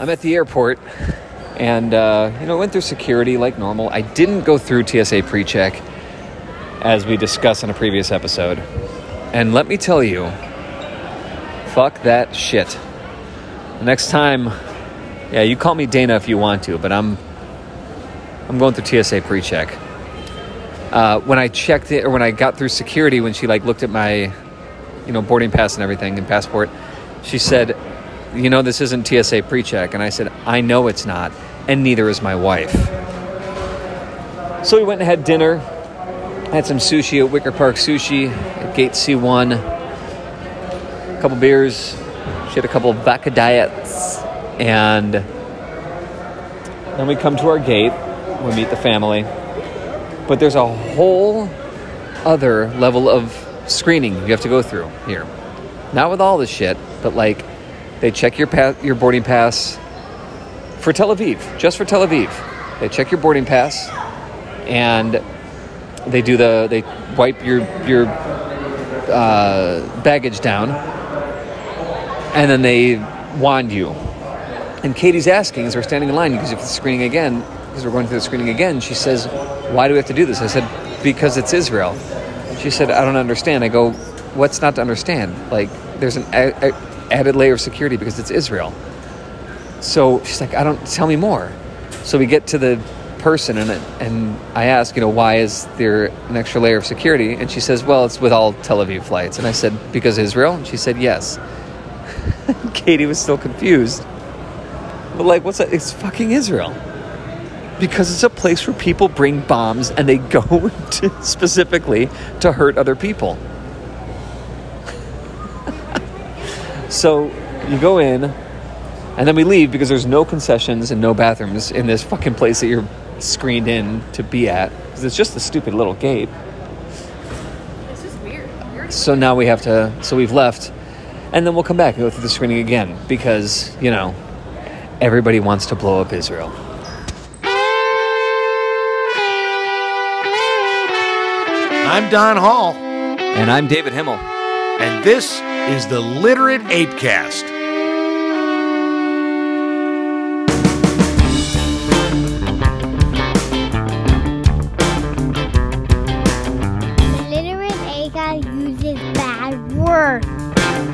I'm at the airport and, uh, you know, went through security like normal. I didn't go through TSA pre check as we discussed in a previous episode. And let me tell you, fuck that shit. Next time, yeah, you call me Dana if you want to, but I'm I'm going through TSA pre-check. Uh, when I checked it, or when I got through security, when she like looked at my, you know, boarding pass and everything and passport, she said, "You know, this isn't TSA pre-check," and I said, "I know it's not, and neither is my wife." So we went and had dinner. Had some sushi at Wicker Park Sushi at Gate C1. A couple beers. She had a couple of vodka diets, and then we come to our gate we meet the family. But there's a whole other level of screening you have to go through here. Not with all this shit, but like they check your pa- your boarding pass for Tel Aviv, just for Tel Aviv. They check your boarding pass and they do the they wipe your your uh, baggage down and then they wand you. And Katie's asking as we're standing in line because if it's screening again, because we're going through the screening again, she says, Why do we have to do this? I said, Because it's Israel. She said, I don't understand. I go, What's not to understand? Like, there's an added layer of security because it's Israel. So she's like, I don't, tell me more. So we get to the person and, and I ask, you know, why is there an extra layer of security? And she says, well, it's with all Tel Aviv flights. And I said, because Israel? And she said, yes. Katie was still confused. But like, what's that? It's fucking Israel because it's a place where people bring bombs and they go to, specifically to hurt other people. So you go in and then we leave because there's no concessions and no bathrooms in this fucking place that you're screened in to be at because it's just a stupid little gate. It's just weird. Weird. So now we have to, so we've left and then we'll come back and go through the screening again because, you know, everybody wants to blow up Israel. I'm Don Hall, And I'm David Himmel. And this is the Literate Apecast. The literate Apecast uses bad words.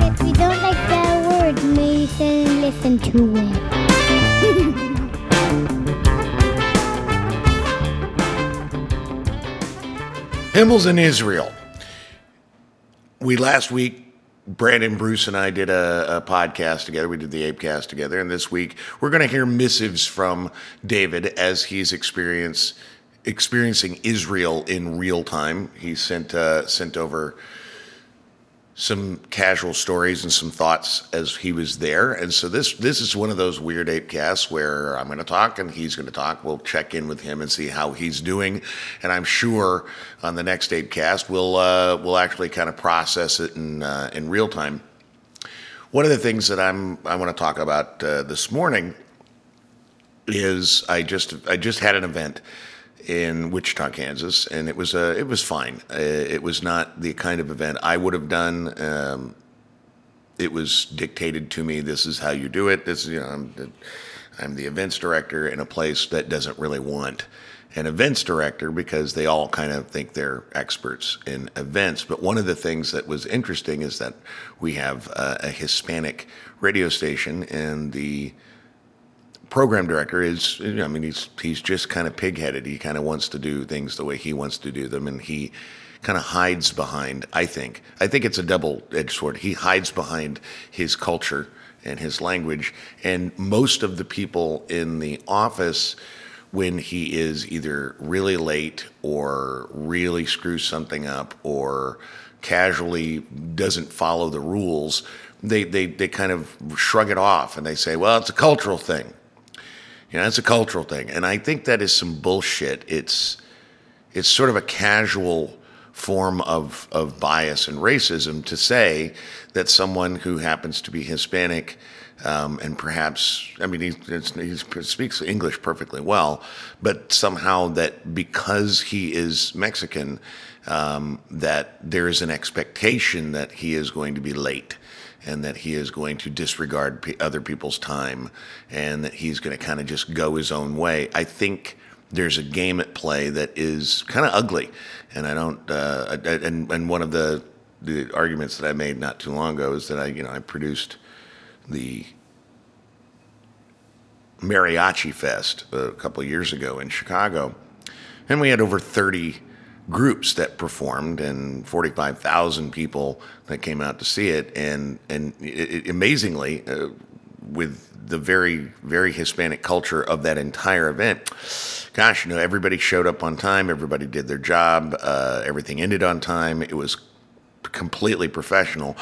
If you don't like bad words, maybe sit and listen to it. Himmel's in Israel. We last week, Brandon Bruce and I did a, a podcast together. We did the Apecast together, and this week we're going to hear missives from David as he's experiencing Israel in real time. He sent uh, sent over some casual stories and some thoughts as he was there. And so this this is one of those weird ape casts where I'm going to talk and he's going to talk. We'll check in with him and see how he's doing. And I'm sure on the next ape cast we'll uh, we'll actually kind of process it in uh, in real time. One of the things that I'm I want to talk about uh, this morning is I just I just had an event in Wichita, Kansas, and it was uh, it was fine. Uh, it was not the kind of event I would have done. Um, it was dictated to me. This is how you do it. This you know I'm the, I'm the events director in a place that doesn't really want an events director because they all kind of think they're experts in events. But one of the things that was interesting is that we have uh, a Hispanic radio station and the program director is I mean he's he's just kind of pigheaded. He kind of wants to do things the way he wants to do them and he kind of hides behind I think. I think it's a double-edged sword. He hides behind his culture and his language and most of the people in the office when he is either really late or really screws something up or casually doesn't follow the rules, they, they, they kind of shrug it off and they say, well, it's a cultural thing. You know, it's a cultural thing. And I think that is some bullshit. It's it's sort of a casual form of, of bias and racism to say that someone who happens to be Hispanic um, and perhaps, I mean, he, he speaks English perfectly well, but somehow that because he is Mexican, um, that there is an expectation that he is going to be late and that he is going to disregard p- other people's time and that he's going to kind of just go his own way. I think there's a game at play that is kind of ugly, and I don't. Uh, I, and and one of the the arguments that I made not too long ago is that I you know I produced the Mariachi Fest a couple years ago in Chicago, and we had over 30 groups that performed and 45,000 people that came out to see it. And and it, it, amazingly, uh, with the very very Hispanic culture of that entire event, gosh, you know, everybody showed up on time. Everybody did their job. Uh, everything ended on time. It was completely professional.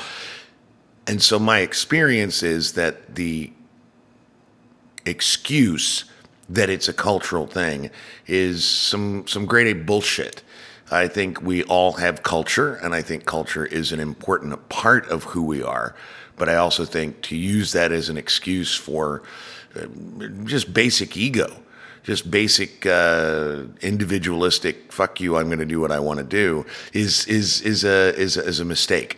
And so my experience is that the excuse that it's a cultural thing is some some grade A bullshit. I think we all have culture, and I think culture is an important part of who we are. But I also think to use that as an excuse for uh, just basic ego, just basic uh, individualistic "fuck you," I'm going to do what I want to do is is is a is a, is a mistake.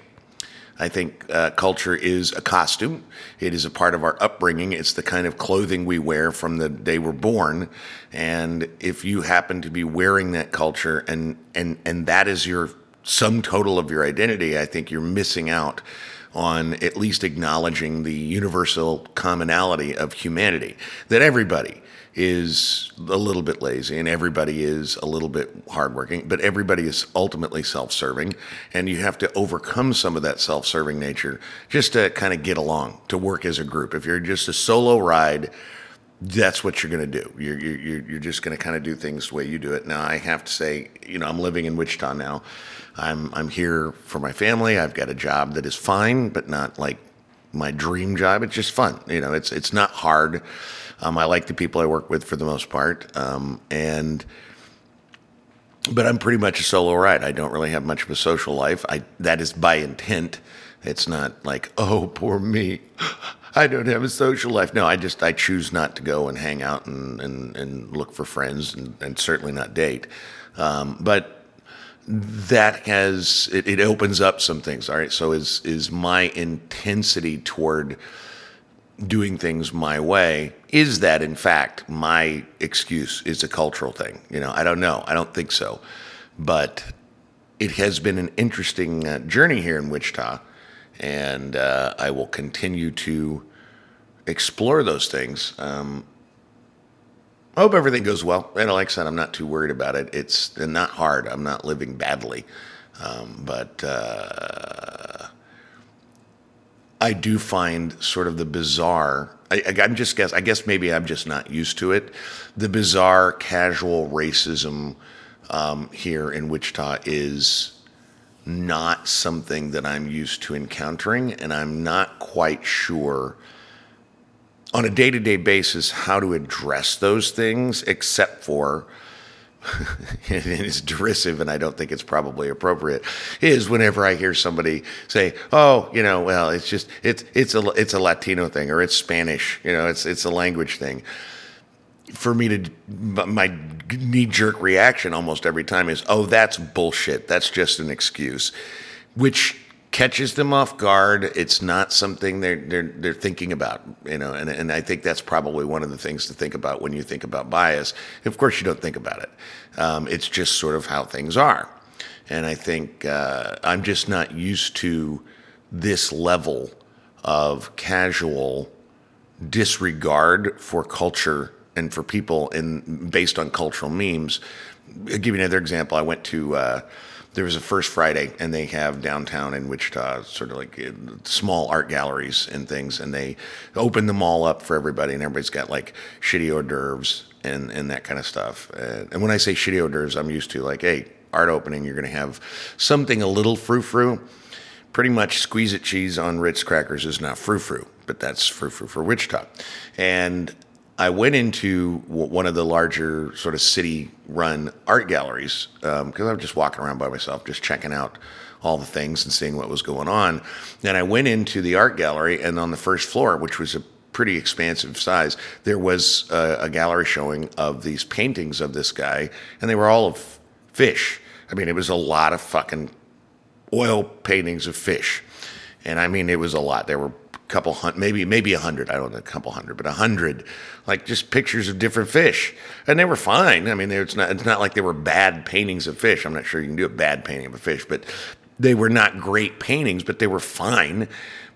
I think uh, culture is a costume. It is a part of our upbringing. It's the kind of clothing we wear from the day we're born. And if you happen to be wearing that culture and and and that is your sum total of your identity, I think you're missing out on at least acknowledging the universal commonality of humanity that everybody is a little bit lazy and everybody is a little bit hardworking, but everybody is ultimately self serving. And you have to overcome some of that self serving nature just to kind of get along, to work as a group. If you're just a solo ride, that's what you're going to do. You're, you're, you're just going to kind of do things the way you do it. Now, I have to say, you know, I'm living in Wichita now. I'm, I'm here for my family. I've got a job that is fine, but not like my dream job. It's just fun. You know, it's, it's not hard. Um, I like the people I work with for the most part, um, and but I'm pretty much a solo ride. I don't really have much of a social life. I that is by intent. It's not like oh poor me. I don't have a social life. No, I just I choose not to go and hang out and and, and look for friends and, and certainly not date. Um, but that has it, it opens up some things. All right, so is is my intensity toward doing things my way is that in fact my excuse is a cultural thing you know i don't know i don't think so but it has been an interesting uh, journey here in wichita and uh, i will continue to explore those things um, I hope everything goes well. And like I said, I'm not too worried about it. It's not hard. I'm not living badly. Um, but uh, I do find sort of the bizarre. I, am just guess. I guess maybe I'm just not used to it. The bizarre, casual racism um, here in Wichita is not something that I'm used to encountering, and I'm not quite sure on a day-to-day basis how to address those things, except for and it is derisive and I don't think it's probably appropriate is whenever I hear somebody say, "Oh, you know, well, it's just it's it's a it's a Latino thing or it's Spanish, you know, it's it's a language thing." For me to my knee jerk reaction almost every time is, "Oh, that's bullshit. That's just an excuse." Which catches them off guard. It's not something they're they're they're thinking about, you know. And and I think that's probably one of the things to think about when you think about bias. Of course, you don't think about it. Um, it's just sort of how things are. And I think uh, I'm just not used to this level of casual disregard for culture and for people in based on cultural memes. I'll give you another example. I went to uh, there was a First Friday, and they have downtown in Wichita sort of like uh, small art galleries and things, and they open them all up for everybody, and everybody's got like shitty hors d'oeuvres and and that kind of stuff. And, and when I say shitty hors d'oeuvres, I'm used to like, hey, art opening, you're going to have something a little frou frou. Pretty much squeeze it cheese on Ritz crackers is not frou frou, but that's frou frou for Wichita. And I went into one of the larger sort of city-run art galleries um, because I was just walking around by myself, just checking out all the things and seeing what was going on. And I went into the art gallery, and on the first floor, which was a pretty expansive size, there was a, a gallery showing of these paintings of this guy, and they were all of fish. I mean, it was a lot of fucking oil paintings of fish, and I mean, it was a lot. There were couple hundred, maybe maybe a hundred. I don't know, a couple hundred, but a hundred, like just pictures of different fish, and they were fine. I mean, it's not it's not like they were bad paintings of fish. I'm not sure you can do a bad painting of a fish, but they were not great paintings, but they were fine.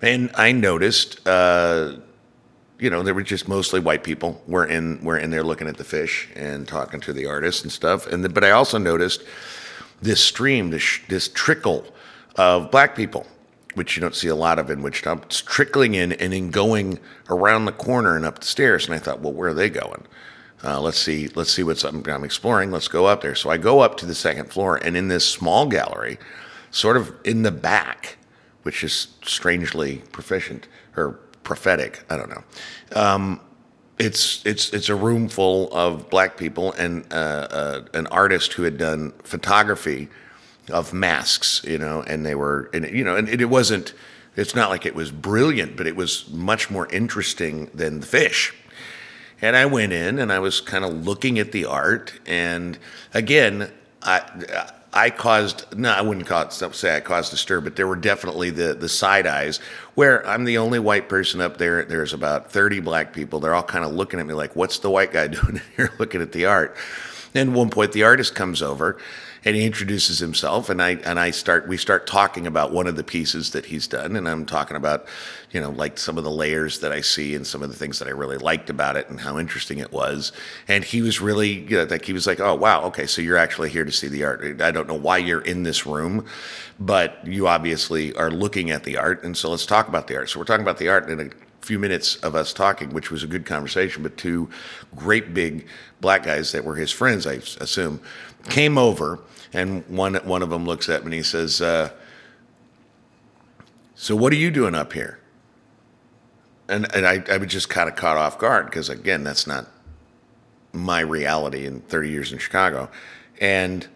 And I noticed. Uh, you know, there were just mostly white people were in were in there looking at the fish and talking to the artists and stuff. And the, but I also noticed this stream, this this trickle of black people, which you don't see a lot of in Wichita. It's trickling in and then going around the corner and up the stairs. And I thought, well, where are they going? Uh, let's see. Let's see what's I'm, I'm exploring. Let's go up there. So I go up to the second floor, and in this small gallery, sort of in the back, which is strangely proficient or prophetic. I don't know. Um, it's it's it's a room full of black people and uh, uh, an artist who had done photography of masks, you know, and they were, and you know, and it, wasn't. It's not like it was brilliant, but it was much more interesting than the fish. And I went in and I was kind of looking at the art, and again, I I caused no, I wouldn't call it say I caused a stir, but there were definitely the the side eyes where I'm the only white person up there. There's about 30 black people. They're all kind of looking at me like, "What's the white guy doing here looking at the art?" And at one point, the artist comes over and he introduces himself and I and I start we start talking about one of the pieces that he's done and I'm talking about you know like some of the layers that I see and some of the things that I really liked about it and how interesting it was. And he was really you know, like he was like oh wow okay so you're actually here to see the art. I don't know why you're in this room but you obviously are looking at the art and so let's talk about the art. So we're talking about the art in a few minutes of us talking, which was a good conversation, but two great big black guys that were his friends, I assume, came over, and one one of them looks at me and he says, uh, "So what are you doing up here?" And and I, I was just kind of caught off guard because again, that's not my reality in 30 years in Chicago, and.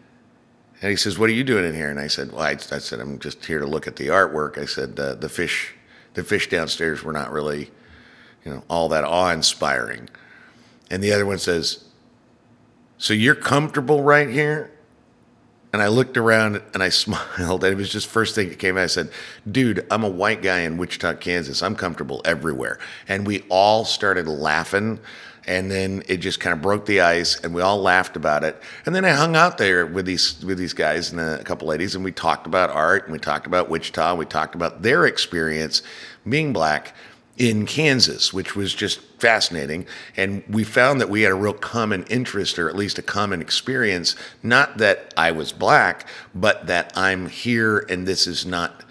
And he says, "What are you doing in here?" And I said, "Well, I, I said I'm just here to look at the artwork." I said, uh, "The fish the fish downstairs were not really, you know, all that awe-inspiring. And the other one says, "So you're comfortable right here?" And I looked around and I smiled. And it was just first thing that came out. I said, "Dude, I'm a white guy in Wichita, Kansas. I'm comfortable everywhere." And we all started laughing. And then it just kind of broke the ice, and we all laughed about it. And then I hung out there with these with these guys and a couple ladies, and we talked about art, and we talked about Wichita, and we talked about their experience being black in Kansas, which was just fascinating. And we found that we had a real common interest, or at least a common experience. Not that I was black, but that I'm here, and this is not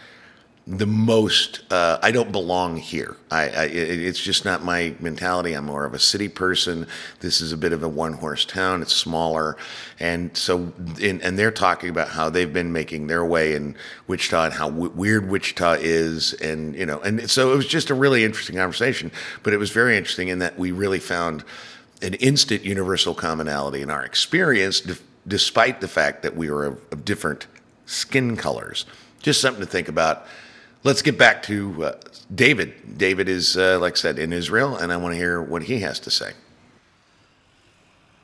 the most uh, i don't belong here. I, I it's just not my mentality. I'm more of a city person. This is a bit of a one horse town. It's smaller. And so in, and they're talking about how they've been making their way in wichita and how w- weird wichita is and you know and so it was just a really interesting conversation. But it was very interesting in that we really found an instant universal commonality in our experience d- despite the fact that we were of, of different skin colors. Just something to think about let's get back to uh, David. David is, uh, like I said, in Israel, and I want to hear what he has to say.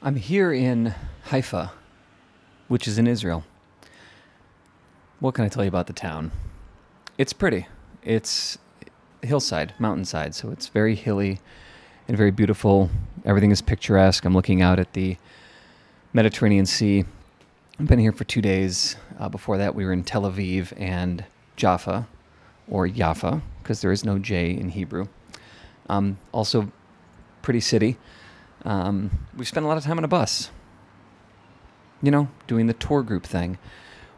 I'm here in Haifa, which is in Israel. What can I tell you about the town? It's pretty. It's hillside, mountainside, so it's very hilly and very beautiful. Everything is picturesque. I'm looking out at the Mediterranean Sea. I've been here for two days. Uh, before that, we were in Tel Aviv and Jaffa, or Jaffa, because there is no J in Hebrew. Um, also, pretty city. Um, we spent a lot of time on a bus, you know, doing the tour group thing,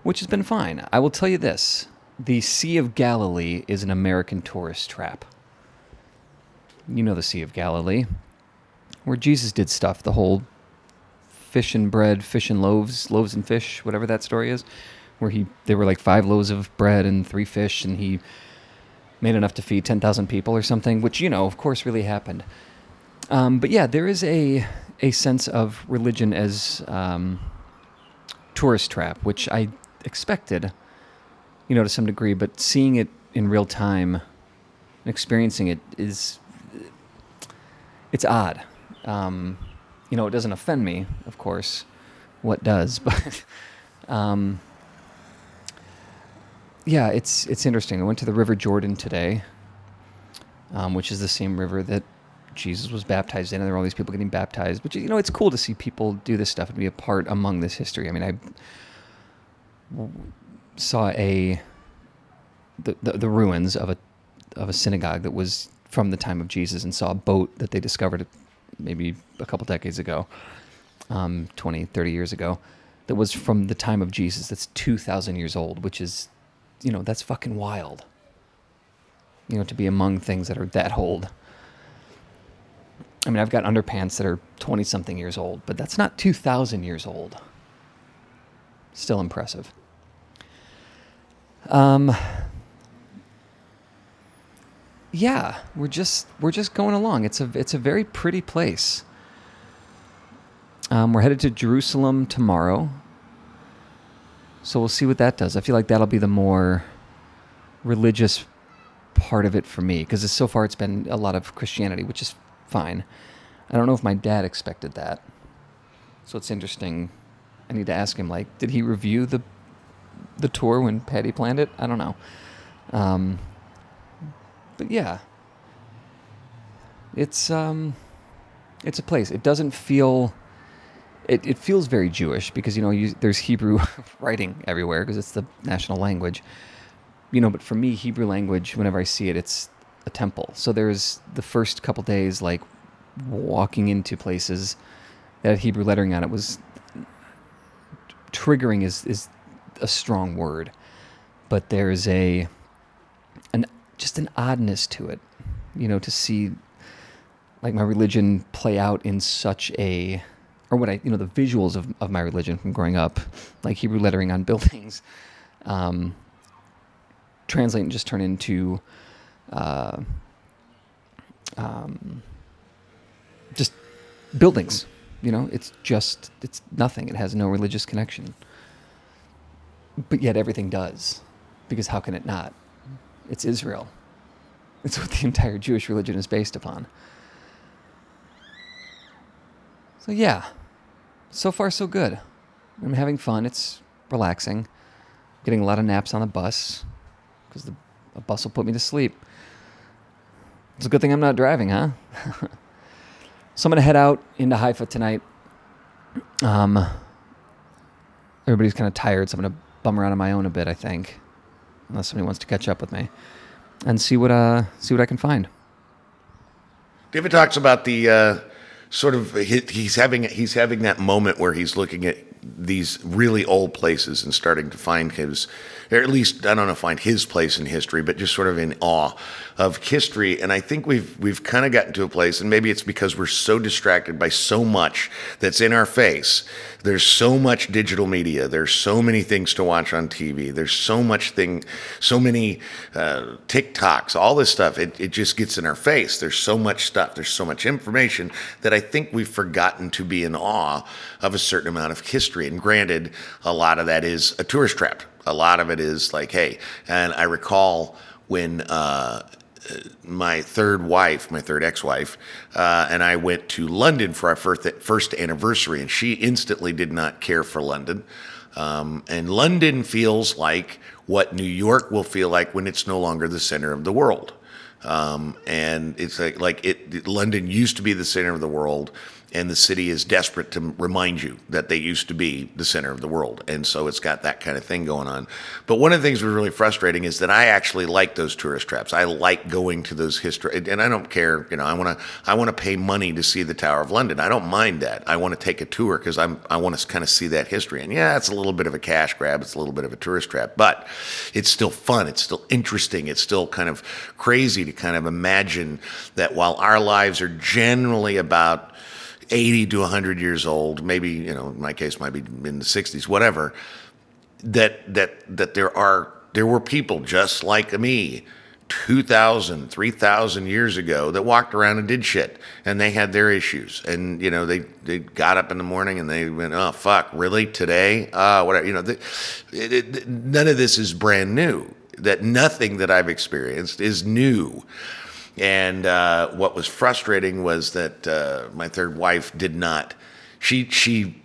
which has been fine. I will tell you this the Sea of Galilee is an American tourist trap. You know the Sea of Galilee, where Jesus did stuff, the whole fish and bread, fish and loaves, loaves and fish, whatever that story is, where he there were like five loaves of bread and three fish, and he made enough to feed ten thousand people or something, which you know, of course, really happened. Um, but yeah, there is a a sense of religion as um, tourist trap, which I expected, you know, to some degree. But seeing it in real time, and experiencing it is it's odd. Um, you know, it doesn't offend me, of course. What does? But um, yeah, it's it's interesting. I went to the River Jordan today, um, which is the same river that Jesus was baptized in, and there were all these people getting baptized. But you know, it's cool to see people do this stuff and be a part among this history. I mean, I saw a the, the, the ruins of a of a synagogue that was from the time of Jesus, and saw a boat that they discovered maybe a couple decades ago, um, 20, 30 years ago, that was from the time of Jesus. That's two thousand years old, which is, you know, that's fucking wild. You know, to be among things that are that old. I mean, I've got underpants that are 20 something years old, but that's not 2,000 years old. Still impressive. Um, yeah, we're just we're just going along. It's a it's a very pretty place. Um, we're headed to Jerusalem tomorrow, so we'll see what that does. I feel like that'll be the more religious part of it for me because so far it's been a lot of Christianity, which is fine. I don't know if my dad expected that. So it's interesting. I need to ask him like, did he review the the tour when Patty planned it? I don't know. Um, but yeah, it's um, it's a place. It doesn't feel. It, it feels very Jewish because you know you, there's Hebrew writing everywhere because it's the national language. You know, but for me, Hebrew language, whenever I see it, it's a temple. So there's the first couple days like walking into places that Hebrew lettering on it was triggering is is a strong word, but there's a an just an oddness to it, you know, to see like my religion play out in such a or what I you know the visuals of, of my religion from growing up, like Hebrew lettering on buildings, um, translate and just turn into uh, um, just buildings. You know, it's just it's nothing. It has no religious connection. But yet everything does, because how can it not? It's Israel. It's what the entire Jewish religion is based upon. So yeah, so far so good. I'm having fun. It's relaxing. Getting a lot of naps on the bus because the bus will put me to sleep. It's a good thing I'm not driving, huh? so I'm gonna head out into Haifa tonight. Um, everybody's kind of tired, so I'm gonna bum around on my own a bit. I think, unless somebody wants to catch up with me, and see what uh see what I can find. David talks about the uh, sort of he's having he's having that moment where he's looking at these really old places and starting to find his, or at least I don't know, find his place in history, but just sort of in awe of history. And I think we've we've kind of gotten to a place, and maybe it's because we're so distracted by so much that's in our face. There's so much digital media. There's so many things to watch on TV. There's so much thing, so many uh, TikToks, all this stuff. It it just gets in our face. There's so much stuff. There's so much information that I think we've forgotten to be in awe of a certain amount of history. And granted, a lot of that is a tourist trap. A lot of it is like, hey, and I recall when uh, my third wife, my third ex-wife, uh, and I went to London for our first first anniversary, and she instantly did not care for London. Um, and London feels like what New York will feel like when it's no longer the center of the world. Um, and it's like like it. London used to be the center of the world, and the city is desperate to remind you that they used to be the center of the world, and so it's got that kind of thing going on. But one of the things that was really frustrating is that I actually like those tourist traps. I like going to those history, and I don't care. You know, I want to I want to pay money to see the Tower of London. I don't mind that. I want to take a tour because I'm I want to kind of see that history. And yeah, it's a little bit of a cash grab. It's a little bit of a tourist trap, but it's still fun. It's still interesting. It's still kind of crazy to kind of imagine that while our lives are generally about 80 to 100 years old, maybe, you know, in my case, might be in the 60s, whatever, that, that, that there are, there were people just like me 2,000, 3,000 years ago that walked around and did shit. And they had their issues. And, you know, they, they got up in the morning and they went, oh, fuck, really? Today? Uh, whatever. You know, the, it, it, none of this is brand new. That nothing that I've experienced is new. And uh, what was frustrating was that uh, my third wife did not, she, she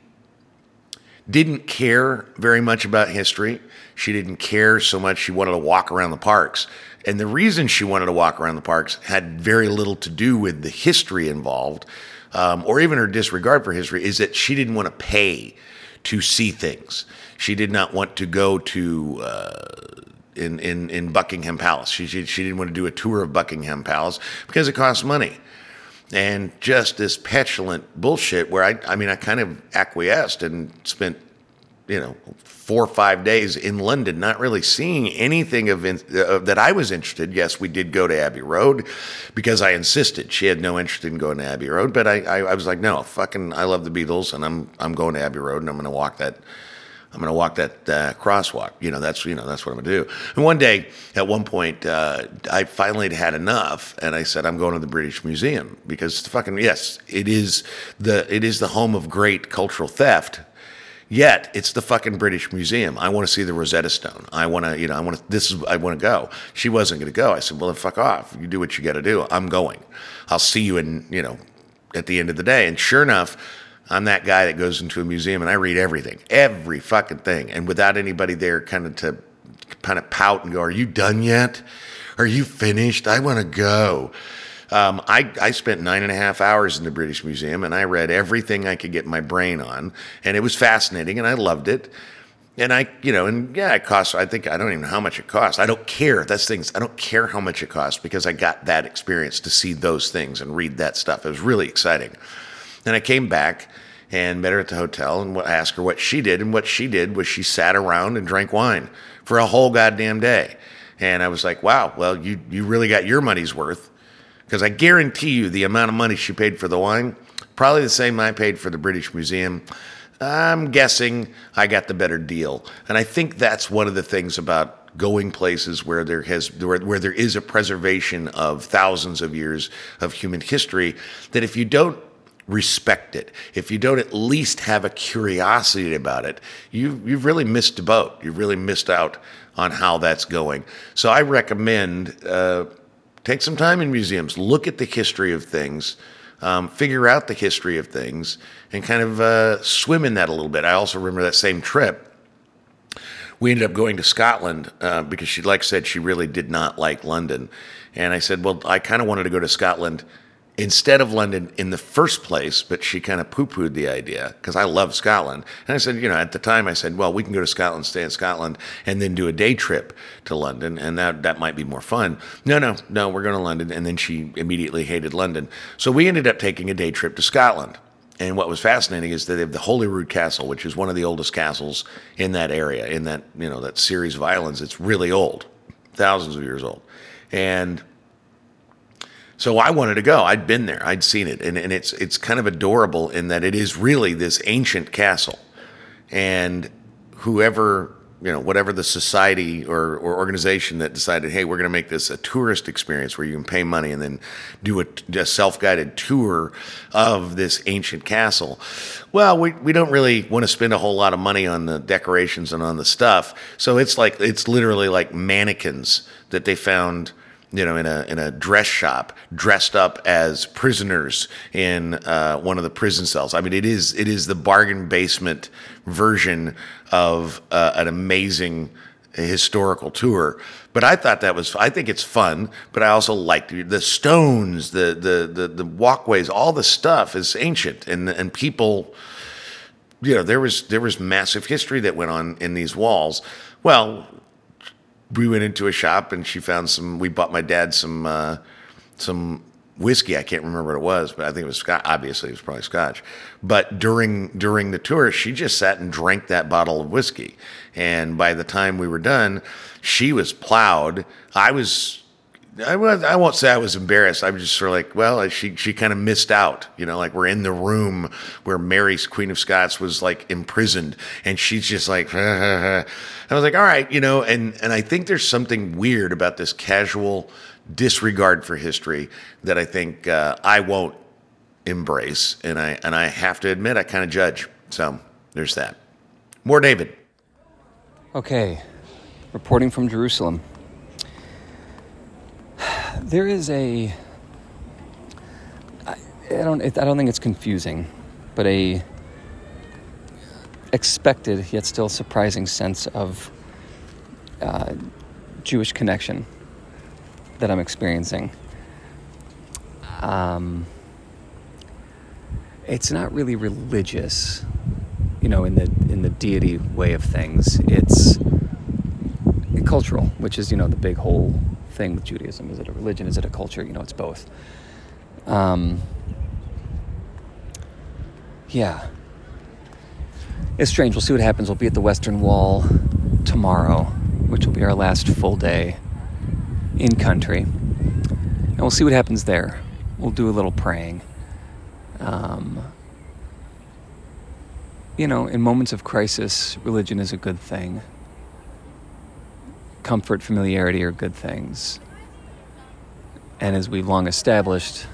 didn't care very much about history. She didn't care so much. She wanted to walk around the parks. And the reason she wanted to walk around the parks had very little to do with the history involved um, or even her disregard for history, is that she didn't want to pay to see things. She did not want to go to. Uh, in, in, in Buckingham Palace. She, she, she didn't want to do a tour of Buckingham Palace because it costs money and just this petulant bullshit where I, I mean, I kind of acquiesced and spent, you know, four or five days in London, not really seeing anything of in, uh, that I was interested. Yes, we did go to Abbey Road because I insisted. She had no interest in going to Abbey Road, but I, I, I was like, no, fucking, I love the Beatles, and I'm, I'm going to Abbey Road, and I'm going to walk that. I'm going to walk that uh, crosswalk. You know, that's you know that's what I'm going to do. And one day, at one point, uh, I finally had enough, and I said, I'm going to the British Museum because fucking yes, it is the it is the home of great cultural theft. Yet it's the fucking British Museum. I want to see the Rosetta Stone. I want to, you know, I want to. This is I want to go. She wasn't going to go. I said, well, then fuck off. You do what you got to do. I'm going. I'll see you in, you know, at the end of the day. And sure enough, I'm that guy that goes into a museum and I read everything, every fucking thing, and without anybody there, kind of to kind of pout and go, "Are you done yet? Are you finished? I want to go." Um, I, I spent nine and a half hours in the British Museum and I read everything I could get my brain on, and it was fascinating and I loved it. And I, you know, and yeah, it costs, I think, I don't even know how much it costs. I don't care. That's things, I don't care how much it costs because I got that experience to see those things and read that stuff. It was really exciting. Then I came back and met her at the hotel and asked her what she did. And what she did was she sat around and drank wine for a whole goddamn day. And I was like, wow, well, you, you really got your money's worth. Because I guarantee you the amount of money she paid for the wine, probably the same I paid for the British Museum. I'm guessing I got the better deal. And I think that's one of the things about going places where there has where, where there is a preservation of thousands of years of human history that if you don't respect it, if you don't at least have a curiosity about it, you you've really missed the boat. You've really missed out on how that's going. So I recommend uh, take some time in museums, look at the history of things, um, figure out the history of things, and kind of uh, swim in that a little bit. I also remember that same trip. We ended up going to Scotland uh, because she, like said, she really did not like London. And I said, well, I kind of wanted to go to Scotland instead of London in the first place, but she kind of poo pooed the idea because I love Scotland. And I said, you know, at the time I said, well, we can go to Scotland, stay in Scotland, and then do a day trip to London, and that, that might be more fun. No, no, no, we're going to London. And then she immediately hated London. So we ended up taking a day trip to Scotland. And what was fascinating is that they have the Holyrood Castle, which is one of the oldest castles in that area, in that, you know, that series of islands. It's really old, thousands of years old. And so I wanted to go. I'd been there. I'd seen it, and, and it's it's kind of adorable in that it is really this ancient castle, and whoever you know whatever the society or, or organization that decided, hey, we're going to make this a tourist experience where you can pay money and then do a, a self guided tour of this ancient castle. Well, we we don't really want to spend a whole lot of money on the decorations and on the stuff, so it's like it's literally like mannequins that they found you know, in a in a dress shop, dressed up as prisoners in uh, one of the prison cells. I mean, it is it is the bargain basement version of uh, an amazing historical tour. But I thought that was I think it's fun. But I also liked the stones, the the the, the walkways, all the stuff is ancient, and and people. You know, there was there was massive history that went on in these walls. Well, we went into a shop and she found some. We bought my dad some uh, some whiskey. I can't remember what it was, but I think it was Scotch. Obviously, it was probably Scotch. But during during the tour, she just sat and drank that bottle of whiskey. And by the time we were done, she was plowed. I was I was I won't say I was embarrassed. I was just sort of like, well, she she kind of missed out. You know, like we're in the room where Mary, Queen of Scots, was like imprisoned, and she's just like, I was like, all right, you know, and and I think there's something weird about this casual disregard for history that I think uh, I won't embrace, and I and I have to admit I kind of judge. So there's that. More David. Okay, reporting from Jerusalem. There is a. I, I don't. I don't think it's confusing, but a expected yet still surprising sense of uh, Jewish connection that I'm experiencing. Um, it's not really religious, you know, in the in the deity way of things. It's cultural, which is you know the big whole thing with Judaism. Is it a religion? Is it a culture? You know, it's both. Um, yeah, it's strange. We'll see what happens. We'll be at the Western Wall tomorrow, which will be our last full day in country, and we'll see what happens there. We'll do a little praying. Um, you know, in moments of crisis, religion is a good thing. Comfort, familiarity are good things. And as we've long established,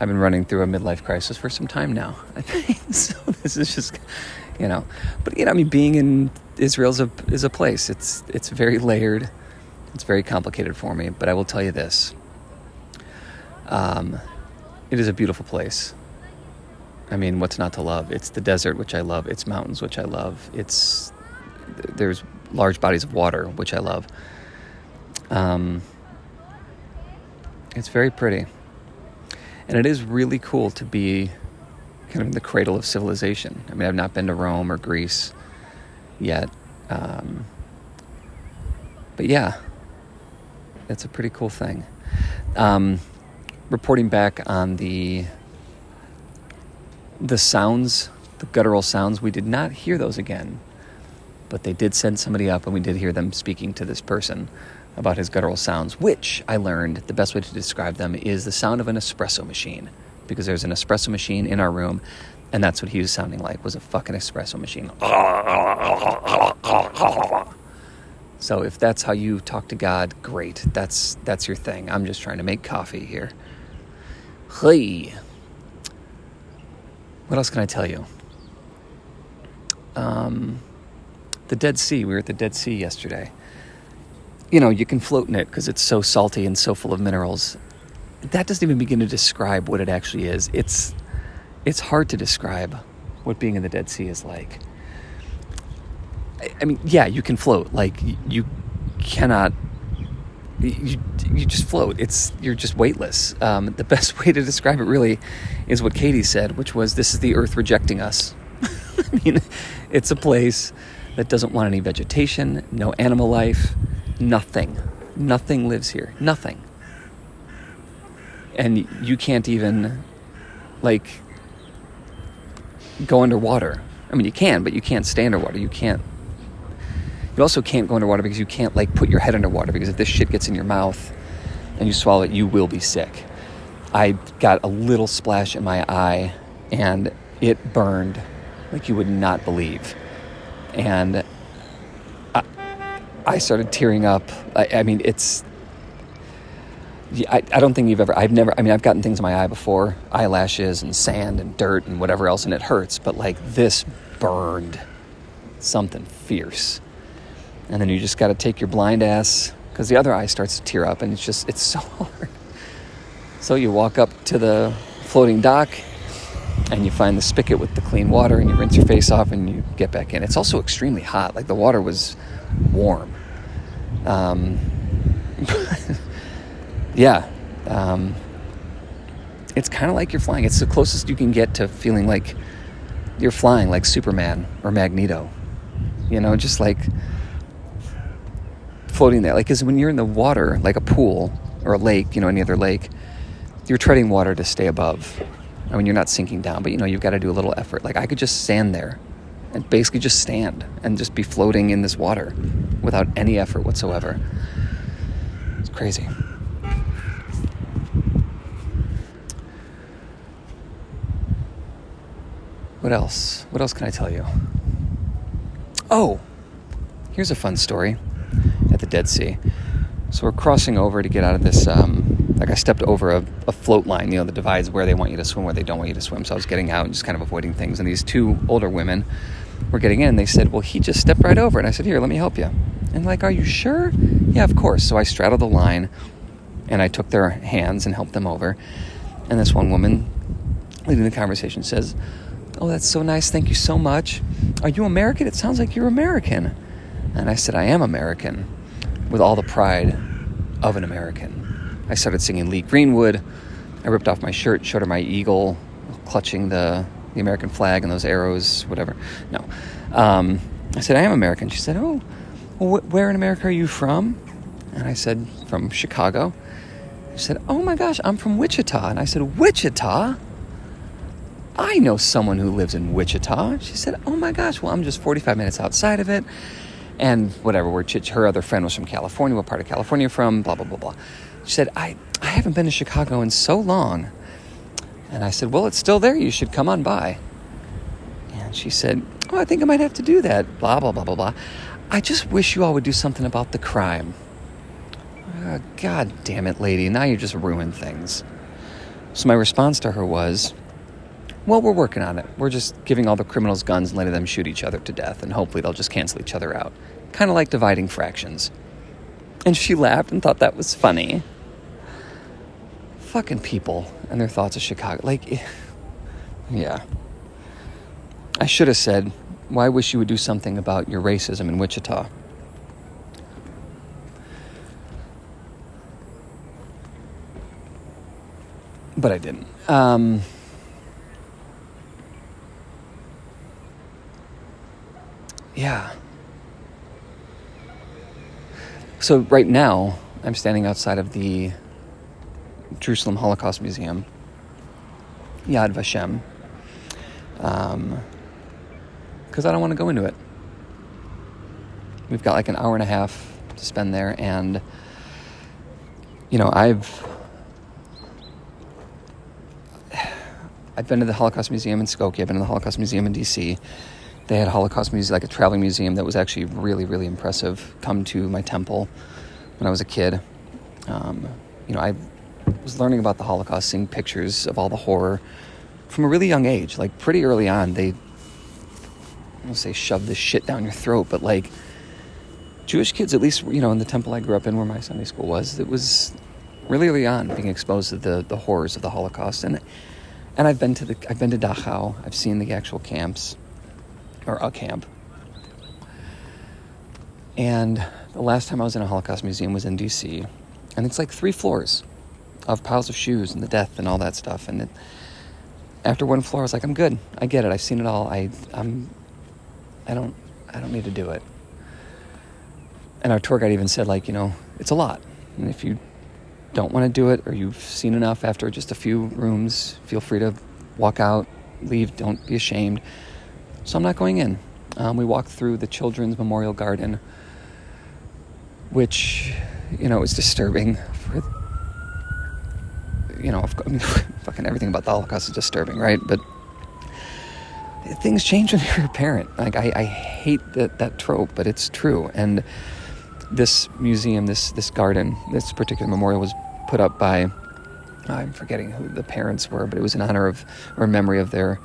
I've been running through a midlife crisis for some time now. I think so. This is just, you know, but you know, I mean, being in Israel is a is a place. It's it's very layered. It's very complicated for me. But I will tell you this. Um, it is a beautiful place. I mean, what's not to love? It's the desert, which I love. It's mountains, which I love. It's there's large bodies of water, which I love. Um, it's very pretty, and it is really cool to be kind of in the cradle of civilization. I mean, I've not been to Rome or Greece yet, um, but yeah, that's a pretty cool thing. Um, reporting back on the the sounds, the guttural sounds, we did not hear those again. But they did send somebody up, and we did hear them speaking to this person about his guttural sounds, which I learned the best way to describe them is the sound of an espresso machine. Because there's an espresso machine in our room, and that's what he was sounding like was a fucking espresso machine. So if that's how you talk to God, great. That's that's your thing. I'm just trying to make coffee here. Hey. What else can I tell you? Um, the Dead Sea. We were at the Dead Sea yesterday. You know, you can float in it because it's so salty and so full of minerals. That doesn't even begin to describe what it actually is. It's it's hard to describe what being in the Dead Sea is like. I, I mean, yeah, you can float. Like you cannot you, you just float. It's you're just weightless. Um, the best way to describe it really is what Katie said, which was this is the earth rejecting us. I mean, it's a place that doesn't want any vegetation, no animal life, nothing. Nothing lives here. Nothing. And you can't even like go underwater. I mean, you can, but you can't stay underwater. You can't you also can't go underwater because you can't like put your head underwater because if this shit gets in your mouth and you swallow it, you will be sick. I got a little splash in my eye and it burned like you would not believe. And I, I started tearing up. I, I mean, it's. I, I don't think you've ever. I've never. I mean, I've gotten things in my eye before eyelashes and sand and dirt and whatever else, and it hurts. But like this burned something fierce and then you just got to take your blind ass because the other eye starts to tear up and it's just it's so hard so you walk up to the floating dock and you find the spigot with the clean water and you rinse your face off and you get back in. It's also extremely hot. Like the water was warm. Um, yeah um, it's kind of like you're flying. It's the closest you can get to feeling like you're flying like superman or magneto. You know just like floating there. Like, because when you're in the water, like a pool or a lake, you know, any other lake, you're treading water to stay above. I mean, you're not sinking down, but you know, you've got to do a little effort. Like, I could just stand there and basically just stand and just be floating in this water without any effort whatsoever. It's crazy. What else? What else can I tell you? Oh, here's a fun story at the Dead Sea. So we're crossing over to get out of this. Um, like I stepped over a, a float line, you know, that divides where they want you to swim, where they don't want you to swim. So I was getting out and just kind of avoiding things. And these two older women were getting in. And they said, "Well, he just stepped right over." And I said, "Here, let me help you." And like, "Are you sure?" Yeah, of course. So I straddled the line, and I took their hands and helped them over. And this one woman, leading the conversation, says, "Oh, that's so nice. Thank you so much. Are you American? It sounds like you're American." And I said, "I am American." with all the pride of an American. I started singing Lee Greenwood. I ripped off my shirt, showed her my eagle, clutching the, the American flag and those arrows, whatever. No. Um, I said, I am American. She said, Oh, well, wh- where in America are you from? And I said, From Chicago. She said, Oh my gosh, I'm from Wichita. And I said, Wichita? I know someone who lives in Wichita. She said, Oh my gosh, well, I'm just 45 minutes outside of it and whatever. Where her other friend was from California. What part of California from? Blah blah blah blah. She said, "I I haven't been to Chicago in so long." And I said, "Well, it's still there. You should come on by." And she said, "Oh, I think I might have to do that." Blah blah blah blah blah. I just wish you all would do something about the crime. Uh, God damn it, lady! Now you just ruined things. So my response to her was, well, we're working on it. We're just giving all the criminals guns and letting them shoot each other to death, and hopefully they'll just cancel each other out. Kind of like dividing fractions. And she laughed and thought that was funny. Fucking people and their thoughts of Chicago. Like, yeah. I should have said, well, I wish you would do something about your racism in Wichita. But I didn't. Um, yeah. So right now, I'm standing outside of the Jerusalem Holocaust Museum, Yad Vashem, because um, I don't want to go into it. We've got like an hour and a half to spend there, and you know, I've I've been to the Holocaust Museum in Skokie. I've been to the Holocaust Museum in D.C they had Holocaust museum, like a traveling museum that was actually really, really impressive. Come to my temple when I was a kid. Um, you know, I was learning about the Holocaust, seeing pictures of all the horror from a really young age. Like pretty early on, they, I don't say shove this shit down your throat, but like Jewish kids, at least you know, in the temple I grew up in, where my Sunday school was, it was really early on being exposed to the the horrors of the Holocaust. And and I've been to the I've been to Dachau. I've seen the actual camps or a camp. And the last time I was in a Holocaust museum was in DC, and it's like three floors of piles of shoes and the death and all that stuff. And it, after one floor, I was like, I'm good. I get it. I've seen it all. I, I'm, I don't, I don't need to do it. And our tour guide even said, like, you know, it's a lot. And if you don't want to do it or you've seen enough after just a few rooms, feel free to walk out, leave. Don't be ashamed. So I'm not going in. Um, we walked through the Children's Memorial Garden, which, you know, was disturbing. You know, I mean, fucking everything about the Holocaust is disturbing, right? But things change when you're a parent. Like I, I hate that that trope, but it's true. And this museum, this this garden, this particular memorial was put up by I'm forgetting who the parents were, but it was in honor of or memory of their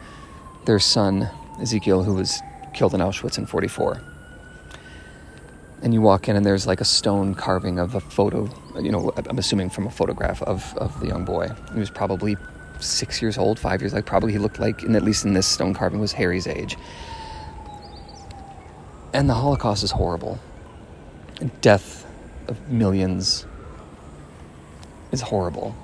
their son Ezekiel, who was killed in Auschwitz in 44. And you walk in, and there's like a stone carving of a photo, you know, I'm assuming from a photograph of, of the young boy. He was probably six years old, five years, like probably he looked like, and at least in this stone carving, was Harry's age. And the Holocaust is horrible. Death of millions is horrible.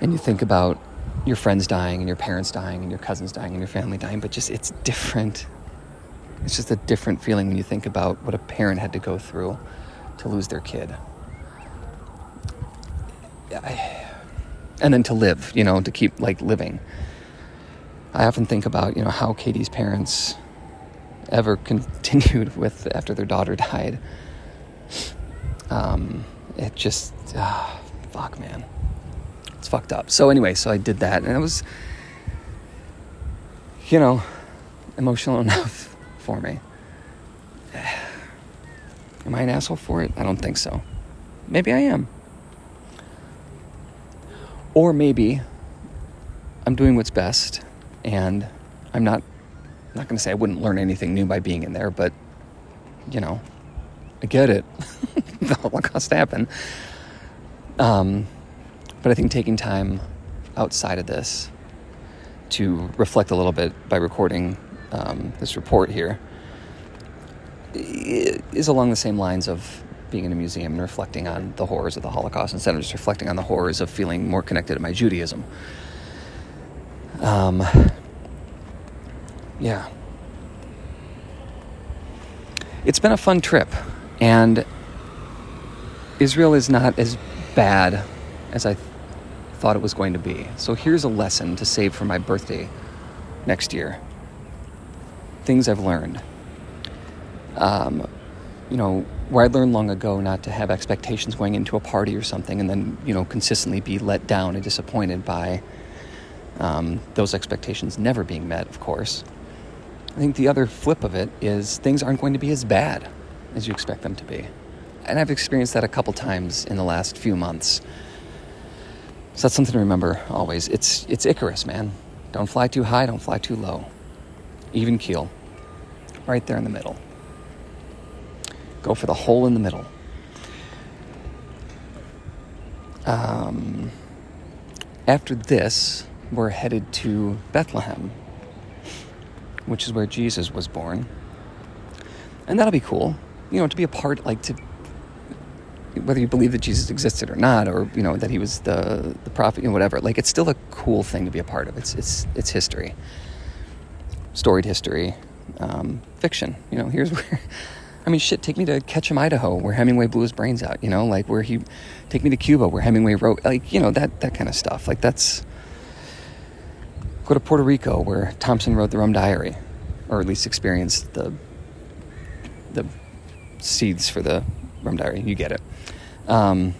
And you think about your friends dying and your parents dying and your cousins dying and your family dying, but just it's different. It's just a different feeling when you think about what a parent had to go through to lose their kid. I, and then to live, you know, to keep like living. I often think about, you know, how Katie's parents ever continued with after their daughter died. Um, it just, ah, fuck, man. It's fucked up. So, anyway, so I did that, and it was, you know, emotional enough for me. Am I an asshole for it? I don't think so. Maybe I am. Or maybe I'm doing what's best and I'm not I'm not going to say I wouldn't learn anything new by being in there, but you know, I get it. the Holocaust happened. Um, but I think taking time outside of this to reflect a little bit by recording um, this report here is along the same lines of being in a museum and reflecting on the horrors of the Holocaust instead of just reflecting on the horrors of feeling more connected to my Judaism. Um, yeah. It's been a fun trip, and Israel is not as bad as I th- thought it was going to be. So here's a lesson to save for my birthday next year. Things I've learned. Um, you know, where I learned long ago not to have expectations going into a party or something and then, you know, consistently be let down and disappointed by um, those expectations never being met, of course. I think the other flip of it is things aren't going to be as bad as you expect them to be. And I've experienced that a couple times in the last few months. So that's something to remember always. It's, it's Icarus, man. Don't fly too high, don't fly too low. Even keel. Right there in the middle. Go for the hole in the middle. Um, after this, we're headed to Bethlehem, which is where Jesus was born. And that'll be cool, you know, to be a part, like to, whether you believe that Jesus existed or not, or, you know, that he was the, the prophet, you know, whatever. Like, it's still a cool thing to be a part of. It's, it's, it's history, storied history, um, fiction. You know, here's where, I mean, shit, take me to Ketchum, Idaho, where Hemingway blew his brains out, you know, like where he, take me to Cuba, where Hemingway wrote, like, you know, that, that kind of stuff. Like, that's, go to Puerto Rico, where Thompson wrote the Rum Diary, or at least experienced the the seeds for the Rum Diary. You get it. Um,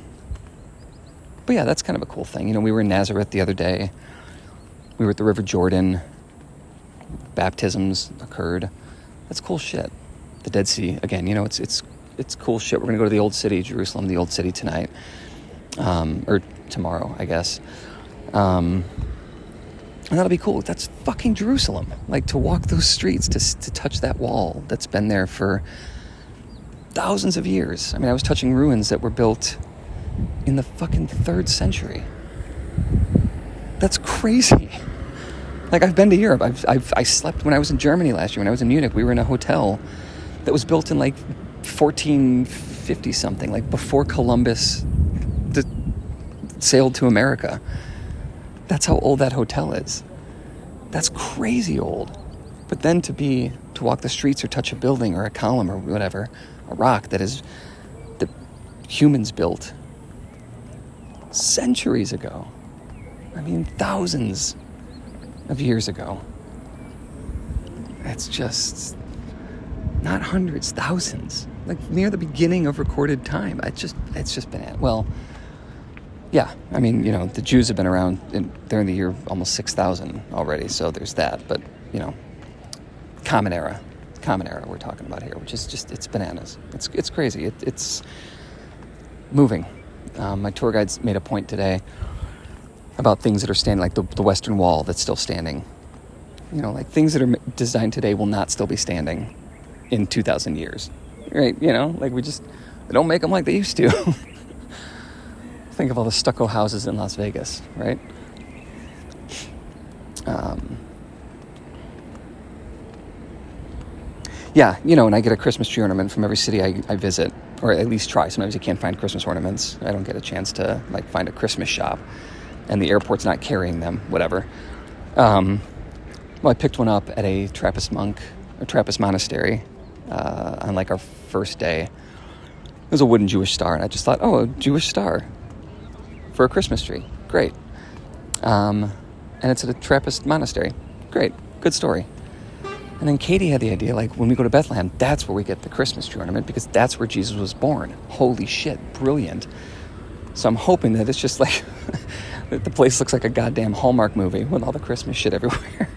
but yeah, that's kind of a cool thing. You know, we were in Nazareth the other day. We were at the River Jordan. Baptisms occurred. That's cool shit. The Dead Sea again. You know, it's it's it's cool shit. We're gonna go to the old city, Jerusalem, the old city tonight, um, or tomorrow, I guess. Um, and that'll be cool. That's fucking Jerusalem. Like to walk those streets, to, to touch that wall that's been there for thousands of years. I mean, I was touching ruins that were built in the fucking third century. That's crazy. Like, I've been to Europe. I've, I've, I slept when I was in Germany last year. When I was in Munich, we were in a hotel that was built in like 1450 something, like before Columbus d- sailed to America. That's how old that hotel is. That's crazy old. But then to be to walk the streets or touch a building or a column or whatever, a rock that is the humans built centuries ago. I mean thousands of years ago. It's just not hundreds, thousands. Like near the beginning of recorded time. It's just it's just been well yeah, I mean, you know, the Jews have been around. In, they're the year almost six thousand already, so there's that. But you know, common era, common era we're talking about here, which is just it's bananas. It's it's crazy. It, it's moving. Um, my tour guides made a point today about things that are standing, like the, the Western Wall that's still standing. You know, like things that are designed today will not still be standing in two thousand years, right? You know, like we just they don't make them like they used to. think of all the stucco houses in Las Vegas, right? Um, yeah, you know, and I get a Christmas tree ornament from every city I, I, visit, or at least try. Sometimes you can't find Christmas ornaments. I don't get a chance to like find a Christmas shop, and the airport's not carrying them. Whatever. Um, well, I picked one up at a Trappist monk, a Trappist monastery, uh, on like our first day. It was a wooden Jewish star, and I just thought, oh, a Jewish star for a Christmas tree. Great. Um, and it's at a Trappist monastery. Great. Good story. And then Katie had the idea, like, when we go to Bethlehem, that's where we get the Christmas tree ornament because that's where Jesus was born. Holy shit, brilliant. So I'm hoping that it's just like the place looks like a goddamn Hallmark movie with all the Christmas shit everywhere.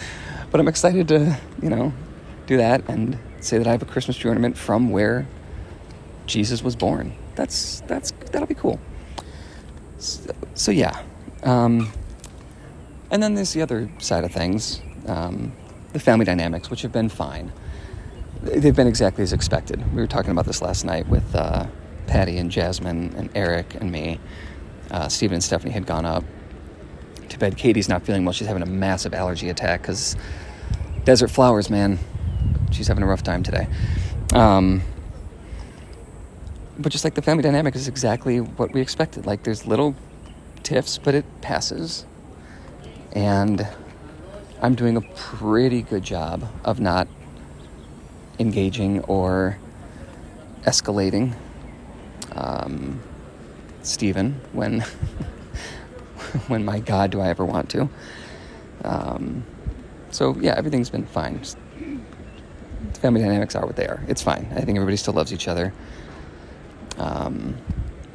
but I'm excited to, you know, do that and say that I have a Christmas tree ornament from where Jesus was born. That's that's that'll be cool. So, so yeah, um, and then there's the other side of things, um, the family dynamics, which have been fine. They've been exactly as expected. We were talking about this last night with uh, Patty and Jasmine and Eric and me. Uh, Stephen and Stephanie had gone up to bed. Katie's not feeling well. She's having a massive allergy attack because desert flowers, man. She's having a rough time today. Um, but just like the family dynamic is exactly what we expected. Like there's little tiffs, but it passes. And I'm doing a pretty good job of not engaging or escalating um, Stephen when when my God do I ever want to. Um, so yeah, everything's been fine. Just, family dynamics are what they are. It's fine. I think everybody still loves each other. Um,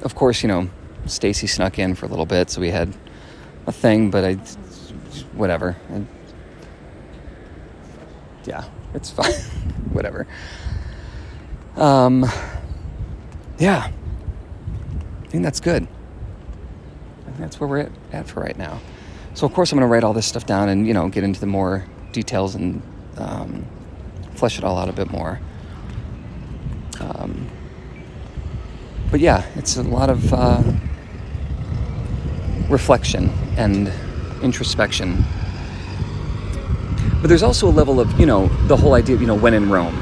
of course, you know, Stacy snuck in for a little bit, so we had a thing, but I, whatever. I, yeah, it's fine. whatever. Um, yeah, I think that's good. I think that's where we're at, at for right now. So, of course, I'm going to write all this stuff down and, you know, get into the more details and um, flesh it all out a bit more. Um, but yeah, it's a lot of uh, reflection and introspection. But there's also a level of, you know, the whole idea of, you know, when in Rome,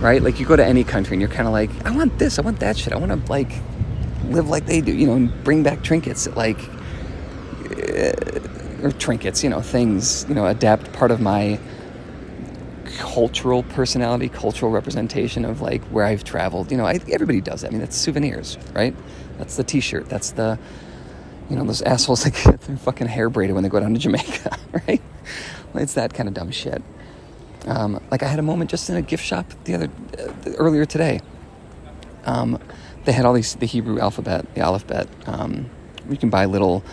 right? Like you go to any country and you're kind of like, I want this, I want that shit, I want to like live like they do, you know, and bring back trinkets like, uh, or trinkets, you know, things, you know, adapt part of my cultural personality, cultural representation of like where I've traveled. You know, I, everybody does that. I mean, that's souvenirs, right? That's the T-shirt. That's the, you know, those assholes that get their fucking hair braided when they go down to Jamaica, right? It's that kind of dumb shit. Um, like I had a moment just in a gift shop the other uh, earlier today. Um, they had all these the Hebrew alphabet, the alphabet. Um, you can buy little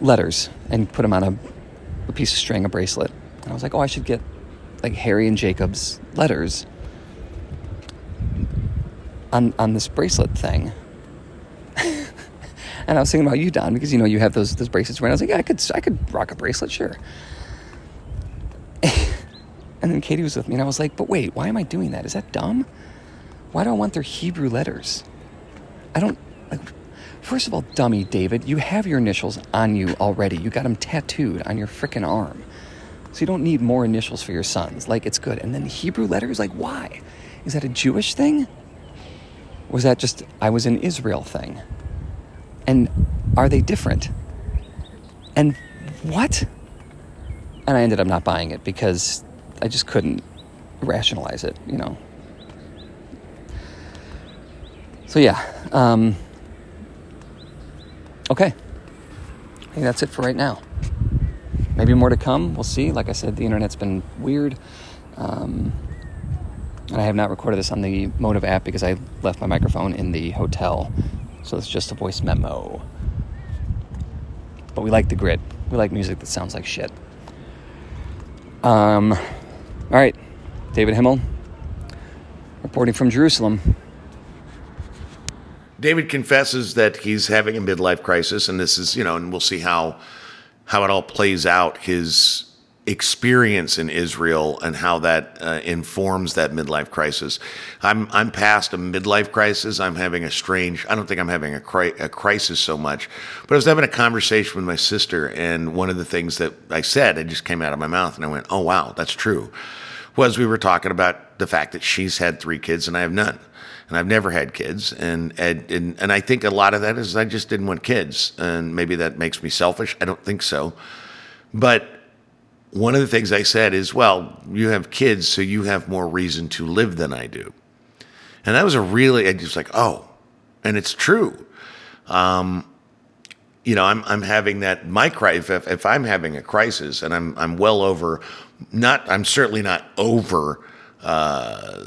letters and put them on a, a piece of string, a bracelet. And I was like, oh, I should get like Harry and Jacob's letters on on this bracelet thing. and I was thinking about you, Don, because you know you have those those bracelets. Right? I was like, yeah, I could I could rock a bracelet, sure. and then Katie was with me, and I was like, but wait, why am I doing that? Is that dumb? Why do I want their Hebrew letters? I don't like. First of all, dummy David, you have your initials on you already. You got them tattooed on your freaking arm. So you don't need more initials for your sons. Like, it's good. And then the Hebrew letters, like, why? Is that a Jewish thing? Was that just, I was in Israel thing? And are they different? And what? And I ended up not buying it because I just couldn't rationalize it, you know. So, yeah. Um, okay. I think that's it for right now maybe more to come. We'll see. Like I said, the internet's been weird. Um, and I have not recorded this on the Motive app because I left my microphone in the hotel. So it's just a voice memo. But we like the grit. We like music that sounds like shit. Um, all right, David Himmel, reporting from Jerusalem. David confesses that he's having a midlife crisis, and this is, you know, and we'll see how how it all plays out, his experience in Israel and how that uh, informs that midlife crisis. I'm I'm past a midlife crisis. I'm having a strange. I don't think I'm having a, cri- a crisis so much, but I was having a conversation with my sister, and one of the things that I said, it just came out of my mouth, and I went, "Oh wow, that's true." Was we were talking about the fact that she's had three kids and I have none and I've never had kids, and, and and I think a lot of that is I just didn't want kids, and maybe that makes me selfish. I don't think so, but one of the things I said is, well, you have kids, so you have more reason to live than I do, and that was a really I just like oh, and it's true. Um, you know, I'm I'm having that my if if I'm having a crisis and I'm I'm well over, not I'm certainly not over uh,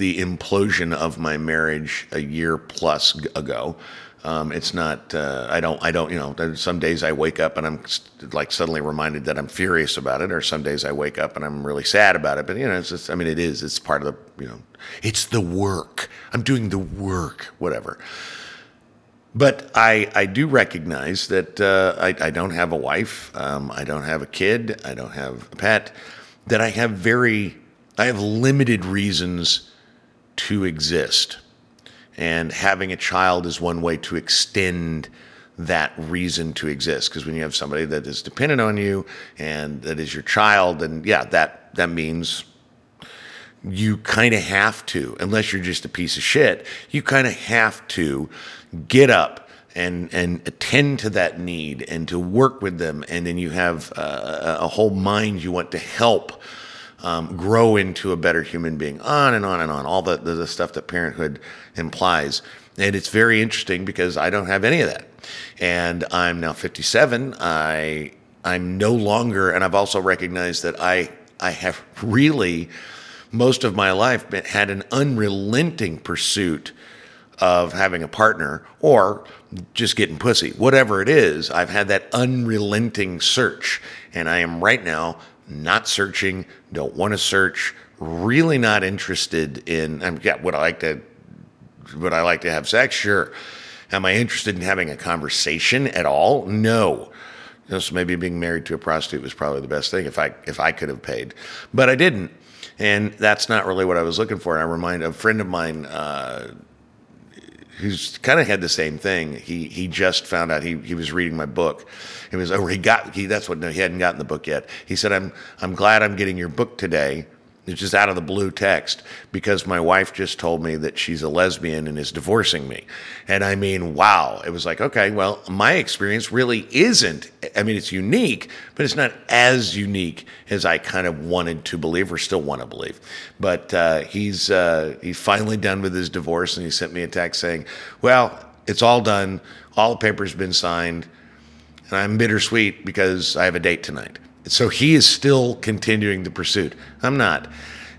the implosion of my marriage a year plus ago. Um, it's not. Uh, I don't. I don't. You know. Some days I wake up and I'm like suddenly reminded that I'm furious about it, or some days I wake up and I'm really sad about it. But you know, it's just. I mean, it is. It's part of the. You know, it's the work. I'm doing the work. Whatever. But I, I do recognize that uh, I, I don't have a wife, um, I don't have a kid, I don't have a pet, that I have very, I have limited reasons to exist. And having a child is one way to extend that reason to exist. Because when you have somebody that is dependent on you and that is your child, then yeah, that, that means you kind of have to, unless you're just a piece of shit, you kind of have to get up and and attend to that need and to work with them, and then you have uh, a whole mind you want to help um, grow into a better human being. On and on and on, all the, the the stuff that parenthood implies, and it's very interesting because I don't have any of that, and I'm now 57. I I'm no longer, and I've also recognized that I I have really most of my life been, had an unrelenting pursuit of having a partner or just getting pussy. Whatever it is, I've had that unrelenting search. And I am right now not searching, don't want to search, really not interested in, I'm yeah, would I like to, would I like to have sex? Sure. Am I interested in having a conversation at all? No. You know, so maybe being married to a prostitute was probably the best thing if I if I could have paid, but I didn't, and that's not really what I was looking for. I remind a friend of mine uh, who's kind of had the same thing. He he just found out he he was reading my book. It was or he got he that's what no, he hadn't gotten the book yet. He said I'm I'm glad I'm getting your book today. It's just out of the blue text because my wife just told me that she's a lesbian and is divorcing me. And I mean, wow. It was like, okay, well, my experience really isn't. I mean, it's unique, but it's not as unique as I kind of wanted to believe or still want to believe. But uh, he's uh, he's finally done with his divorce, and he sent me a text saying, "Well, it's all done. All the papers been signed." and I'm bittersweet because I have a date tonight. So he is still continuing the pursuit. I'm not.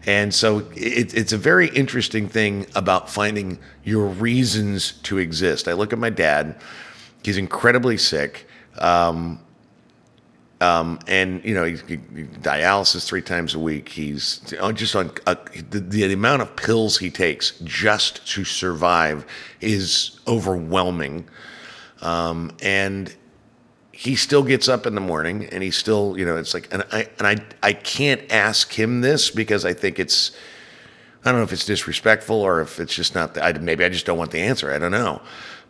And so it, it's a very interesting thing about finding your reasons to exist. I look at my dad, he's incredibly sick. Um, um, and you know, he, he, dialysis three times a week. He's just on uh, the, the amount of pills he takes just to survive is overwhelming. Um, and he still gets up in the morning and he still, you know, it's like, and I, and I, I can't ask him this because I think it's, I don't know if it's disrespectful or if it's just not, the, I, maybe I just don't want the answer. I don't know.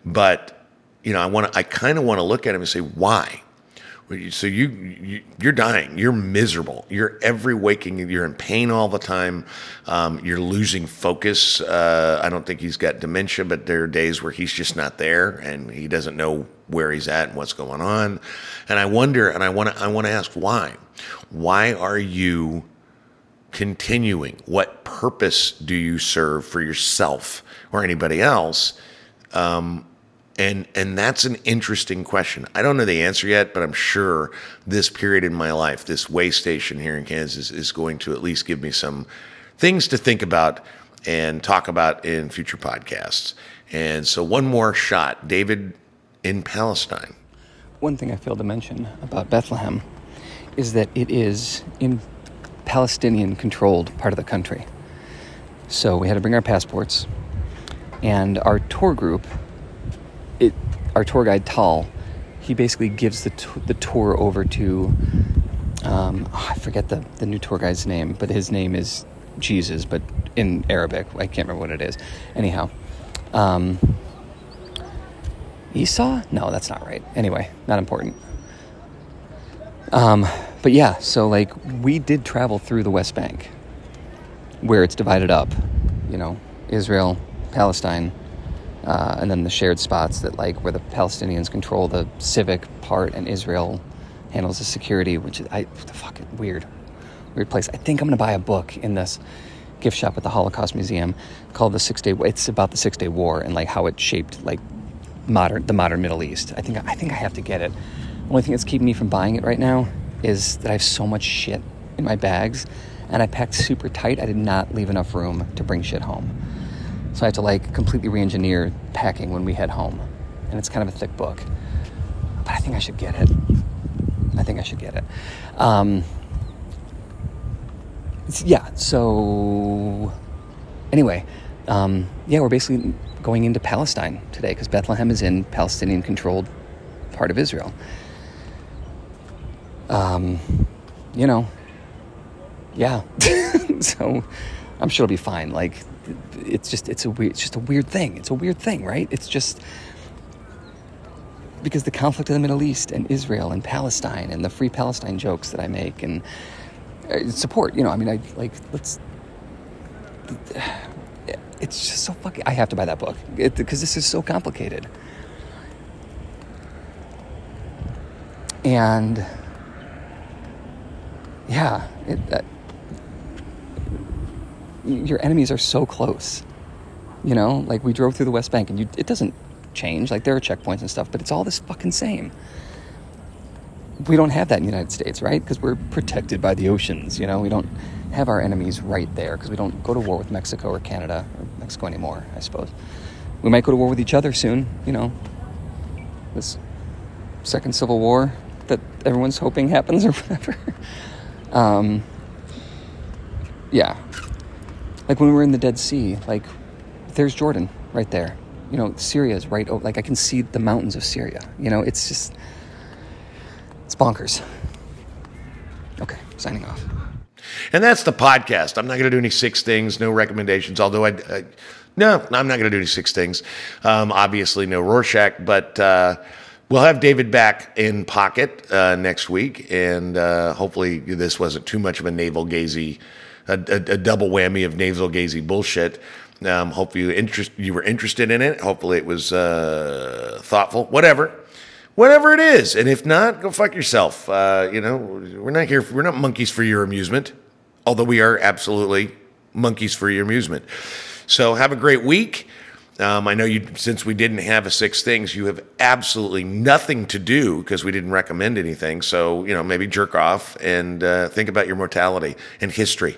But, you know, I want to, I kind of want to look at him and say, why? So you, you you're dying. You're miserable. You're every waking. You're in pain all the time. Um, you're losing focus. Uh, I don't think he's got dementia, but there are days where he's just not there and he doesn't know where he's at and what's going on. And I wonder, and I want to I want to ask why. Why are you continuing? What purpose do you serve for yourself or anybody else? Um, and and that's an interesting question. I don't know the answer yet, but I'm sure this period in my life, this way station here in Kansas, is going to at least give me some things to think about and talk about in future podcasts. And so, one more shot, David in Palestine. One thing I failed to mention about Bethlehem is that it is in Palestinian controlled part of the country. So we had to bring our passports, and our tour group our tour guide Tal, he basically gives the t- the tour over to um, oh, I forget the the new tour guide's name, but his name is Jesus, but in Arabic I can't remember what it is. Anyhow, um, Esau? No, that's not right. Anyway, not important. Um, but yeah, so like we did travel through the West Bank, where it's divided up. You know, Israel, Palestine, uh, and then the shared spots that like where the Palestinians control the civic part and Israel handles the security, which is I the fucking weird, weird place. I think I'm gonna buy a book in this gift shop at the Holocaust Museum called the Six Day. It's about the Six Day War and like how it shaped like modern the modern Middle East. I think I think I have to get it. The Only thing that's keeping me from buying it right now is that I have so much shit in my bags, and I packed super tight. I did not leave enough room to bring shit home, so I had to like completely re-engineer packing when we head home, and it's kind of a thick book. But I think I should get it. I think I should get it. Um, yeah. So anyway, um, yeah, we're basically going into Palestine today because Bethlehem is in Palestinian-controlled part of Israel. Um, you know, yeah. so I'm sure it'll be fine. Like, it's just it's a weird, it's just a weird thing. It's a weird thing, right? It's just because the conflict in the Middle East and Israel and Palestine and the free Palestine jokes that I make and uh, support. You know, I mean, I like let's. It's just so fucking. I have to buy that book because this is so complicated. And yeah, it, your enemies are so close. You know, like we drove through the West Bank, and you, it doesn't change. Like there are checkpoints and stuff, but it's all this fucking same. We don't have that in the United States, right? Because we're protected by the oceans. You know, we don't have our enemies right there because we don't go to war with Mexico or Canada or Mexico anymore. I suppose we might go to war with each other soon. You know, this second civil war that everyone's hoping happens or whatever. um, yeah, like when we were in the Dead Sea, like there's Jordan right there you know, Syria is right over, like I can see the mountains of Syria. You know, it's just, it's bonkers. Okay, signing off. And that's the podcast. I'm not going to do any six things, no recommendations, although I, I no, I'm not going to do any six things. Um, obviously, no Rorschach, but uh, we'll have David back in pocket uh, next week. And uh, hopefully, this wasn't too much of a navel gazy, a, a, a double whammy of navel gazy bullshit. Um, hopefully you interest you were interested in it. Hopefully it was uh, thoughtful. Whatever, whatever it is. And if not, go fuck yourself. Uh, you know, we're not here. We're not monkeys for your amusement. Although we are absolutely monkeys for your amusement. So have a great week. Um, I know you, since we didn't have a six things, you have absolutely nothing to do because we didn't recommend anything. So, you know, maybe jerk off and uh, think about your mortality and history.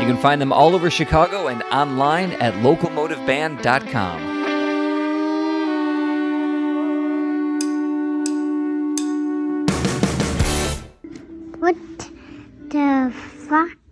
You can find them all over Chicago and online at locomotiveband.com. What the fuck?